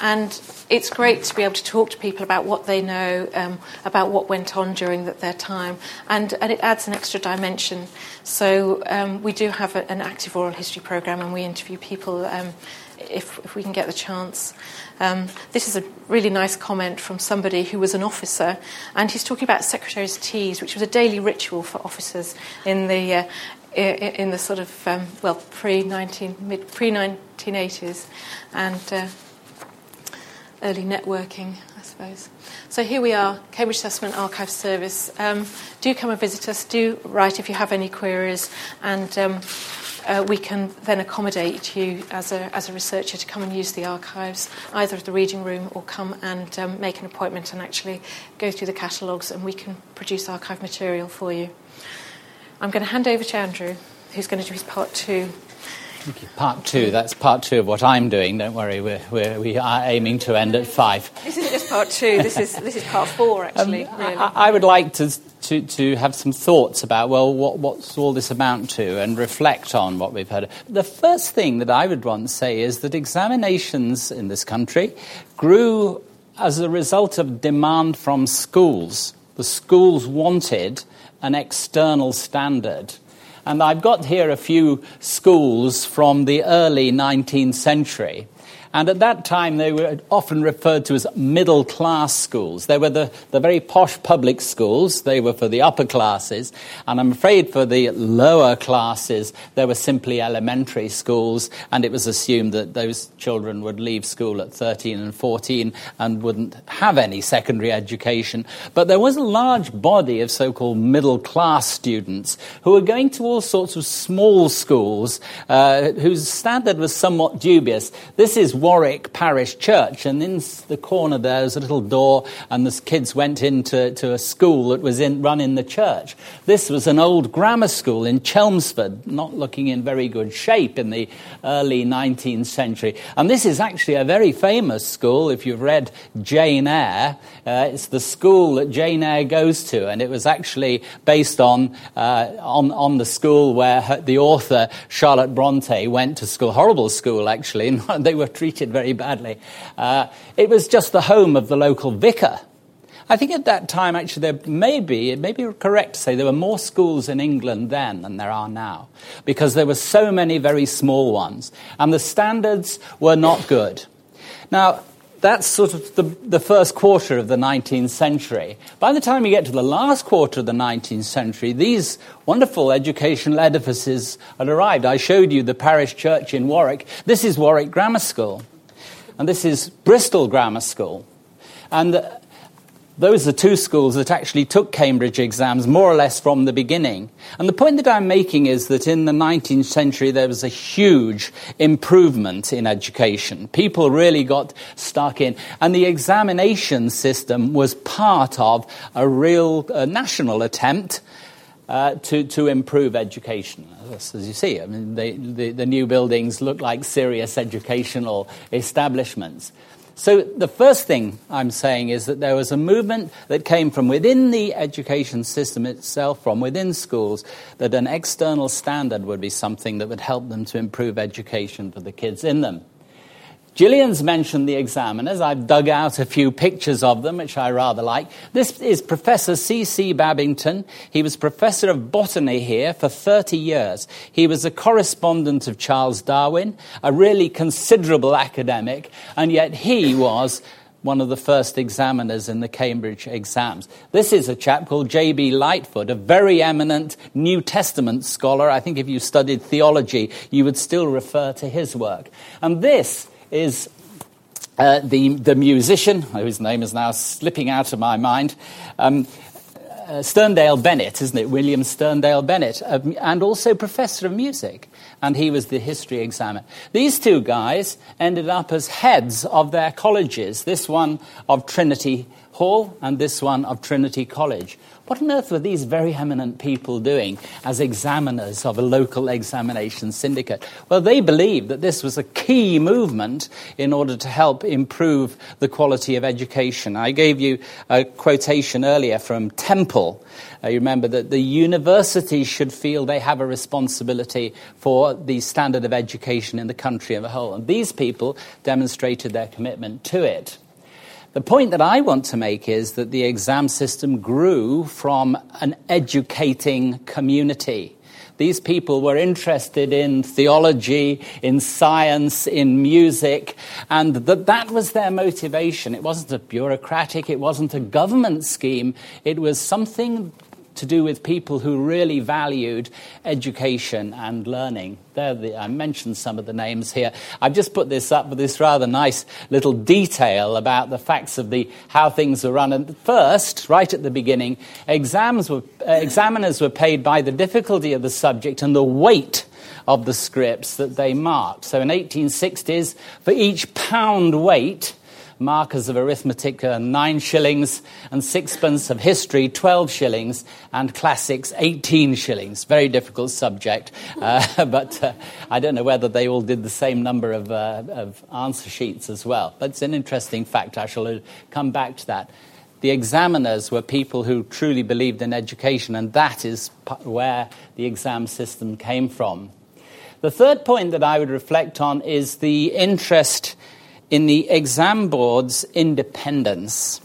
And it's great to be able to talk to people about what they know, um, about what went on during the, their time, and, and it adds an extra dimension. So um, we do have a, an active oral history program, and we interview people um, if, if we can get the chance. Um, this is a really nice comment from somebody who was an officer, and he's talking about secretary's teas, which was a daily ritual for officers in the uh, in the sort of um, well pre nineteen mid pre nineteen eighties, and uh, early networking, I suppose. So here we are, Cambridge Assessment Archive Service. Um, do come and visit us. Do write if you have any queries, and um, uh, we can then accommodate you as a, as a researcher to come and use the archives, either at the reading room or come and um, make an appointment and actually go through the catalogues and we can produce archive material for you. I'm going to hand over to Andrew, who's going to do his part two.
Part two, that's part two of what I'm doing. Don't worry, we're, we're we are aiming to end at five.
This isn't just part two, this is, this is part four, actually. Um, really.
I, I, would like to, to, to have some thoughts about, well, what, what's all this amount to, and reflect on what we've heard. The first thing that I would want to say is that examinations in this country grew as a result of demand from schools. The schools wanted an external standard and I've got here a few schools from the early 19th century. And at that time, they were often referred to as middle class schools. They were the, the very posh public schools, they were for the upper classes. And I'm afraid for the lower classes, they were simply elementary schools. And it was assumed that those children would leave school at 13 and 14 and wouldn't have any secondary education. But there was a large body of so called middle class students who were going to all sorts of small schools uh, whose standard was somewhat dubious. This is Warwick Parish Church, and in the corner there was a little door, and the kids went into to a school that was in, run in the church. This was an old grammar school in Chelmsford, not looking in very good shape in the early 19th century. And this is actually a very famous school. If you've read Jane Eyre, uh, it's the school that Jane Eyre goes to, and it was actually based on uh, on, on the school where her, the author Charlotte Bronte went to school. Horrible school, actually. they were treated treated very badly. Uh, it was just the home of the local vicar. I think at that time, actually, there may be, it may be correct to say there were more schools in England then than there are now, because there were so many very small ones, and the standards were not good. Now, that's sort of the, the first quarter of the 19th century. By the time you get to the last quarter of the 19th century, these wonderful educational edifices had arrived. I showed you the parish church in Warwick. This is Warwick Grammar School, and this is Bristol Grammar School. And those are two schools that actually took Cambridge exams more or less from the beginning. And the point that I'm making is that in the 19th century there was a huge improvement in education. People really got stuck in. And the examination system was part of a real uh, national attempt uh, to, to improve education. As, you see, I mean, they, the, the new buildings look like serious educational establishments. So, the first thing I'm saying is that there was a movement that came from within the education system itself, from within schools, that an external standard would be something that would help them to improve education for the kids in them. Gillian's mentioned the examiners. I've dug out a few pictures of them, which I rather like. This is Professor C.C. Babington. He was professor of botany here for 30 years. He was a correspondent of Charles Darwin, a really considerable academic, and yet he was one of the first examiners in the Cambridge exams. This is a chap called J.B. Lightfoot, a very eminent New Testament scholar. I think if you studied theology, you would still refer to his work. And this is uh, the, the musician, whose name is now slipping out of my mind, um, uh, Sterndale Bennett, isn't it? William Sterndale Bennett, uh, and also professor of music. And he was the history examiner. These two guys ended up as heads of their colleges. This one of Trinity Hall and this one of Trinity College. What on earth were these very eminent people doing as examiners of a local examination syndicate? Well, they believed that this was a key movement in order to help improve the quality of education. I gave you a quotation earlier from Temple. Uh, you remember that the universities should feel they have a responsibility for the standard of education in the country as a whole. And these people demonstrated their commitment to it. The point that I want to make is that the exam system grew from an educating community. These people were interested in theology, in science, in music, and that that was their motivation. It wasn't a bureaucratic, it wasn't a government scheme, it was something to do with people who really valued education and learning. The, I mentioned some of the names here. I've just put this up with this rather nice little detail about the facts of the, how things were run. And first, right at the beginning, exams were, uh, examiners were paid by the difficulty of the subject and the weight of the scripts that they marked. So in 1860s, for each pound weight, markers of arithmetic uh, 9 shillings and sixpence of history 12 shillings and classics 18 shillings. Very difficult subject uh, but uh, i don't know whether they all did the same number of, uh, of answer sheets as well. But it's an interesting fact. I shall come back to that. The examiners were people who truly believed in education, and that is where the exam system came from. The third point that I would reflect on is the interest in the exam board's independence.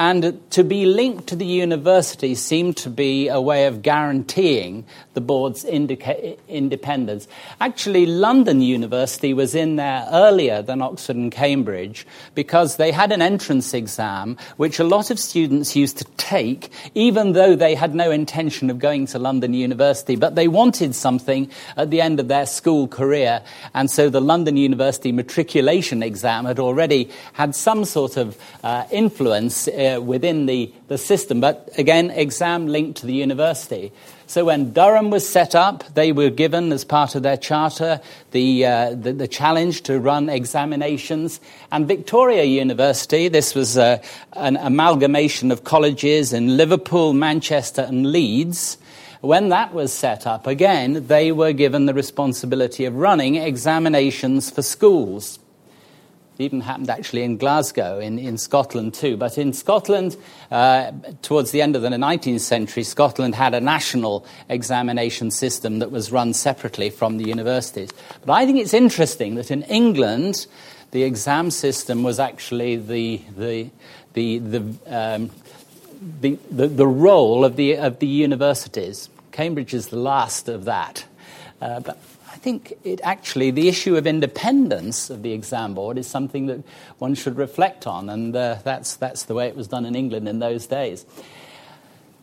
And to be linked to the university seemed to be a way of guaranteeing the board's indica- independence. Actually, London University was in there earlier than Oxford and Cambridge because they had an entrance exam which a lot of students used to take, even though they had no intention of going to London University. But they wanted something at the end of their school career, and so the London University matriculation exam had already had some sort of uh, influence. Uh, within the, the system, but again, exam linked to the university. So when Durham was set up, they were given, as part of their charter, the, uh, the, the, challenge to run examinations. And Victoria University, this was uh, an amalgamation of colleges in Liverpool, Manchester, and Leeds. When that was set up, again, they were given the responsibility of running examinations for schools. It even happened actually in Glasgow, in, in Scotland too. But in Scotland, uh, towards the end of the 19th century, Scotland had a national examination system that was run separately from the universities. But I think it's interesting that in England, the exam system was actually the, the, the, the, um, the, the, the, role of the, of the universities. Cambridge is the last of that. Uh, but think it actually, the issue of independence of the exam board is something that one should reflect on, and uh, that's, that's the way it was done in England in those days.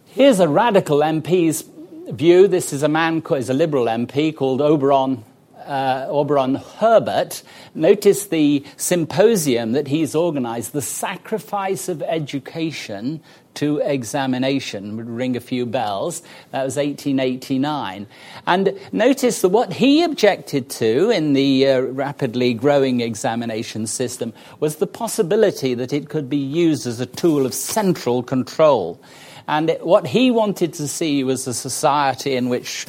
Here's a radical MP's view. This is a man, is a Liberal MP called Oberon uh, Auberon Herbert, notice the symposium that he's organized, The Sacrifice of Education to Examination, would ring a few bells. That was 1889. And notice that what he objected to in the uh, rapidly growing examination system was the possibility that it could be used as a tool of central control. And what he wanted to see was a society in which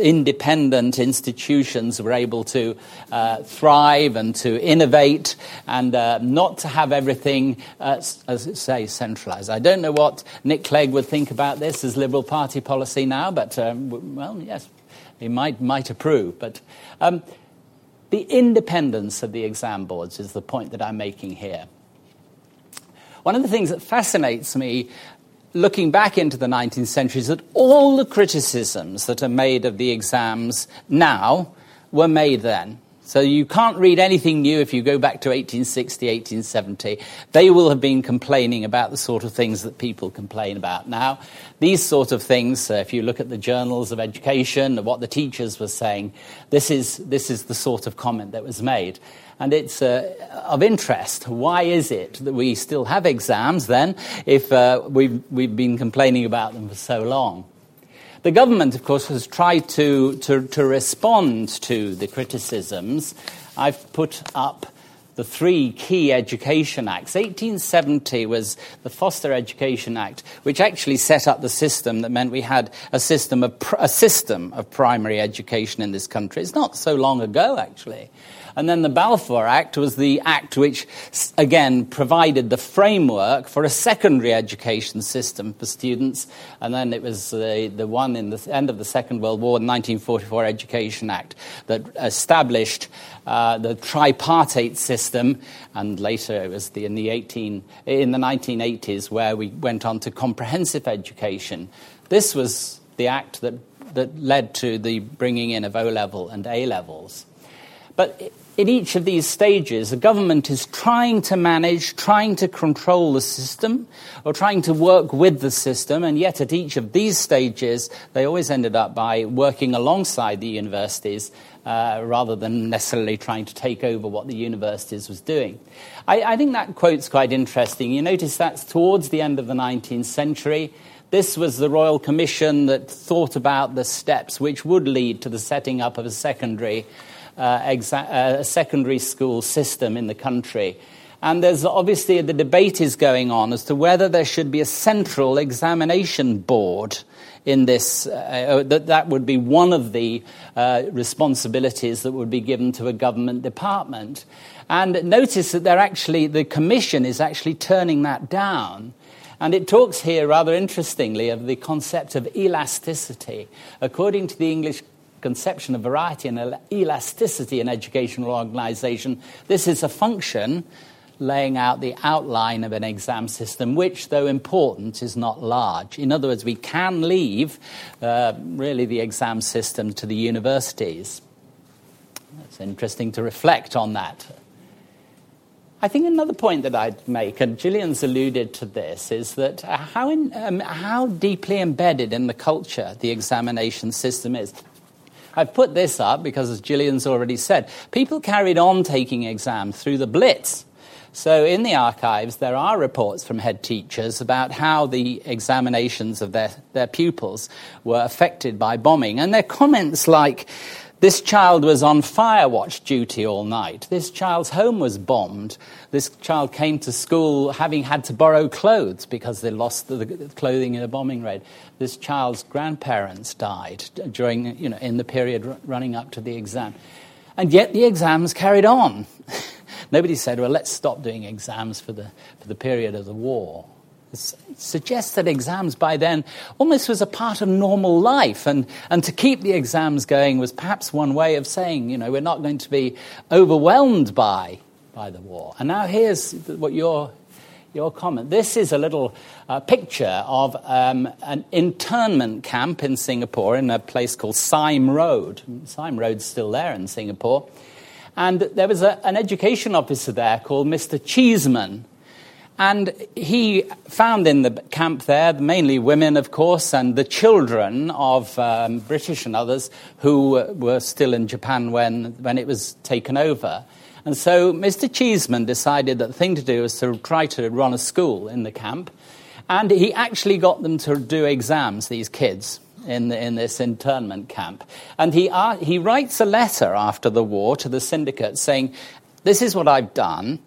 independent institutions were able to uh, thrive and to innovate and uh, not to have everything, uh, as it say, centralized. I don't know what Nick Clegg would think about this as Liberal Party policy now, but, um, well, yes, he might, might approve. But um, the independence of the exam boards is the point that I'm making here. One of the things that fascinates me looking back into the 19th century is that all the criticisms that are made of the exams now were made then. So you can't read anything new if you go back to 1860, 1870. They will have been complaining about the sort of things that people complain about now. These sort of things, uh, if you look at the journals of education, what the teachers were saying, this is, this is the sort of comment that was made and it's uh, of interest. Why is it that we still have exams then if uh, we've, we've been complaining about them for so long? The government, of course, has tried to, to, to respond to the criticisms. I've put up the three key education acts. 1870 was the Forster Education Act, which actually set up the system that meant we had a system of, a system of primary education in this country. It's not so long ago, actually. And then the Balfour Act was the act which, again, provided the framework for a secondary education system for students. And then it was the, the one in the end of the Second World War, the 1944 Education Act, that established uh, the tripartite system. And later it was the, in, the 18, in the 1980s where we went on to comprehensive education. This was the act that, that led to the bringing in of O level and A levels. But in each of these stages, the government is trying to manage, trying to control the system, or trying to work with the system, and yet at each of these stages, they always ended up by working alongside the universities uh, rather than necessarily trying to take over what the universities was doing. I, I think that quote's quite interesting. You notice that's towards the end of the 19th century. This was the Royal Commission that thought about the steps which would lead to the setting up of a secondary exa- uh, secondary school system in the country. And there's obviously the debate is going on as to whether there should be a central examination board in this. Uh, uh, that that would be one of the uh, responsibilities that would be given to a government department. And notice that they're actually the commission is actually turning that down. And it talks here rather interestingly of the concept of elasticity. According to the English conception of variety and elasticity in educational organization, this is a function laying out the outline of an exam system, which, though important, is not large. In other words, we can leave uh, really the exam system to the universities. It's interesting to reflect on that. I think another point that I'd make, and Gillian's alluded to this, is that how, in, um, how deeply embedded in the culture the examination system is. I've put this up because, as Gillian's already said, people carried on taking exams through the Blitz. So, in the archives, there are reports from head teachers about how the examinations of their, their pupils were affected by bombing. And their comments like, this child was on fire watch duty all night. This child's home was bombed. This child came to school having had to borrow clothes because they lost the clothing in a bombing raid. This child's grandparents died during, you know, in the period running up to the exam. And yet the exams carried on. Nobody said, well, let's stop doing exams for the, for the period of the war suggests that exams by then almost was a part of normal life. And, and to keep the exams going was perhaps one way of saying, you know, we're not going to be overwhelmed by, by the war. And now here's what your, your comment. This is a little uh, picture of um, an internment camp in Singapore in a place called Sime Road. Sime Road's still there in Singapore. And there was a, an education officer there called Mr. Cheeseman and he found in the camp there mainly women, of course, and the children of um, British and others who were still in Japan when, when it was taken over. And so Mr. Cheeseman decided that the thing to do was to try to run a school in the camp. And he actually got them to do exams, these kids, in, the, in this internment camp. And he, uh, he writes a letter after the war to the syndicate saying, This is what I've done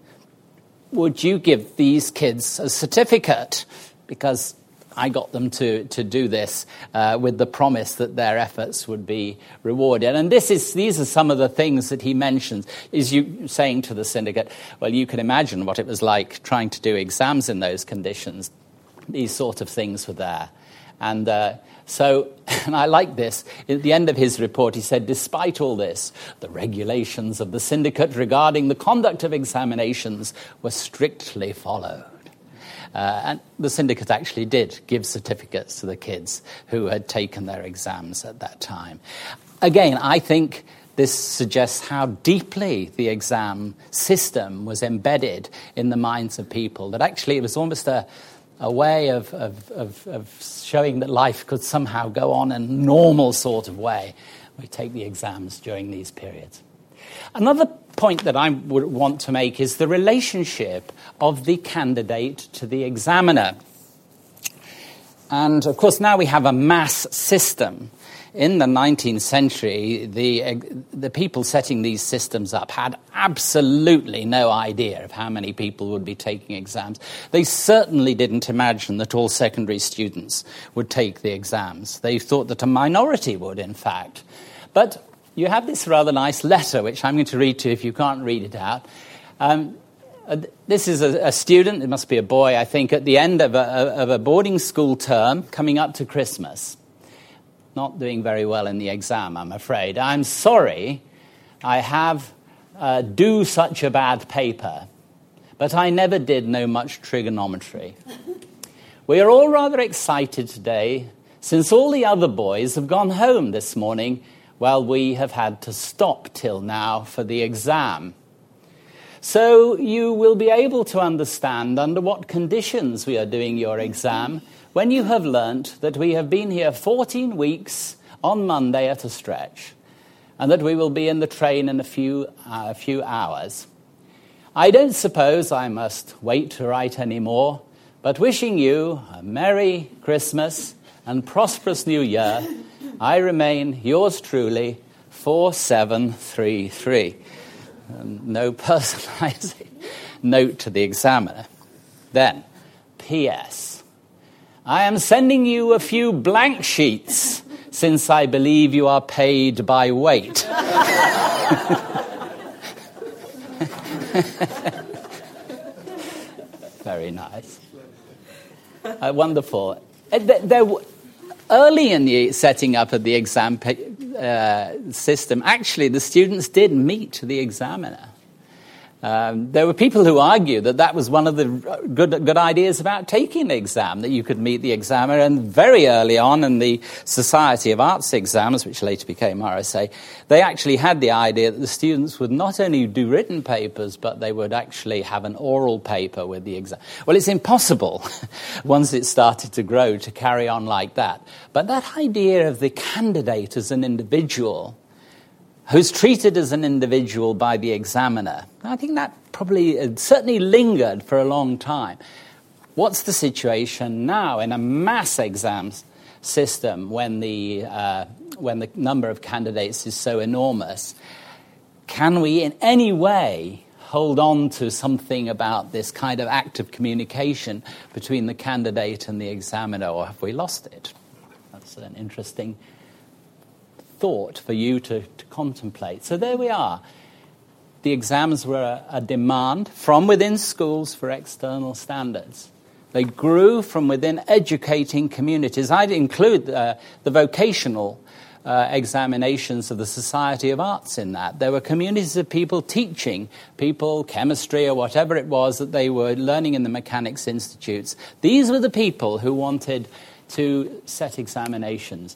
would you give these kids a certificate? Because I got them to, to do this uh, with the promise that their efforts would be rewarded. And this is, these are some of the things that he mentions. Is you saying to the syndicate, well, you can imagine what it was like trying to do exams in those conditions. These sort of things were there. And uh, so, and I like this, at the end of his report, he said, despite all this, the regulations of the syndicate regarding the conduct of examinations were strictly followed. Uh, and the syndicate actually did give certificates to the kids who had taken their exams at that time. Again, I think this suggests how deeply the exam system was embedded in the minds of people, that actually it was almost a, a way of, of, of, of, showing that life could somehow go on in a normal sort of way. We take the exams during these periods. Another point that I would want to make is the relationship of the candidate to the examiner. And of course, now we have a mass system in the 19th century, the, the people setting these systems up had absolutely no idea of how many people would be taking exams. They certainly didn't imagine that all secondary students would take the exams. They thought that a minority would, in fact. But you have this rather nice letter, which I'm going to read to you if you can't read it out. Um, uh, this is a, a, student, it must be a boy, I think, at the end of a, of a boarding school term coming up to Christmas not doing very well in the exam, I'm afraid. I'm sorry I have uh, do such a bad paper, but I never did know much trigonometry. we are all rather excited today since all the other boys have gone home this morning while we have had to stop till now for the exam. So you will be able to understand under what conditions we are doing your exam when you have learnt that we have been here 14 weeks on Monday at a stretch, and that we will be in the train in a few, uh, few hours. I don't suppose I must wait to write any more, but wishing you a Merry Christmas and prosperous New Year, I remain yours truly, 4733. no personalizing note to the examiner. Then, P.S. I am sending you a few blank sheets since I believe you are paid by weight. Very nice. Uh, wonderful. Uh, there, early in the setting up of the exam uh, system, actually, the students did meet the examiner. Um, there were people who argued that that was one of the good, good ideas about taking the exam, that you could meet the examiner. And very early on in the Society of Arts exams, which later became RSA, they actually had the idea that the students would not only do written papers, but they would actually have an oral paper with the exam. Well, it's impossible, once it started to grow, to carry on like that. But that idea of the candidate as an individual, who's treated as an individual by the examiner. I think that probably uh, certainly lingered for a long time. What's the situation now in a mass exams system when the, uh, when the number of candidates is so enormous? Can we in any way hold on to something about this kind of active communication between the candidate and the examiner, or have we lost it? That's an interesting thought for you to, to contemplate. So there we are. The exams were a, a demand from within schools for external standards. They grew from within educating communities. I'd include uh, the vocational uh, examinations of the Society of Arts in that. There were communities of people teaching people chemistry or whatever it was that they were learning in the mechanics institutes. These were the people who wanted to set examinations.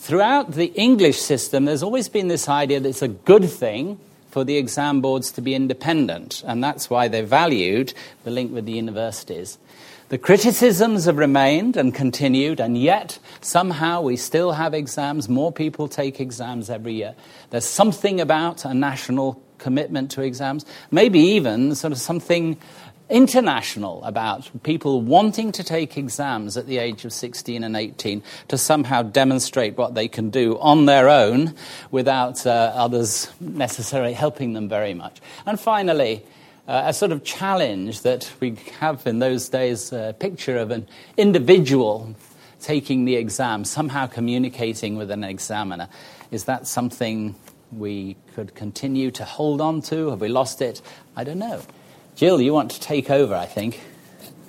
Throughout the English system, there's always been this idea that it's a good thing for the exam boards to be independent, and that's why they valued the link with the universities. The criticisms have remained and continued, and yet somehow we still have exams. More people take exams every year. There's something about a national commitment to exams, maybe even sort of something international about people wanting to take exams at the age of 16 and 18 to somehow demonstrate what they can do on their own without uh, others necessarily helping them very much. And finally, uh, a sort of challenge that we have in those days a picture of an individual taking the exam, somehow communicating with an examiner. Is that something we could continue to hold on to? Have we lost it? I don't know. Jill, you want to take over, I think.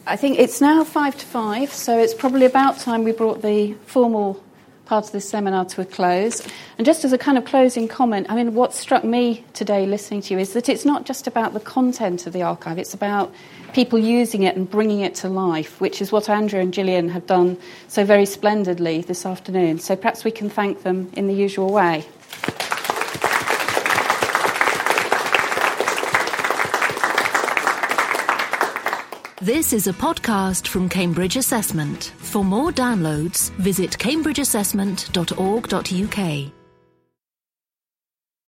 I think it's now five to five, so it's probably about time we brought the formal part of this seminar to a close. And just as a kind of closing comment, I mean, what struck me today listening to you is that it's not just about the content of the archive, it's about people using it and bringing it to life, which is what Andrew and Gillian have done so very splendidly this afternoon. So perhaps we can thank them in the usual way.
This is a podcast from Cambridge Assessment. For more downloads, visit cambridgeassessment.org.uk.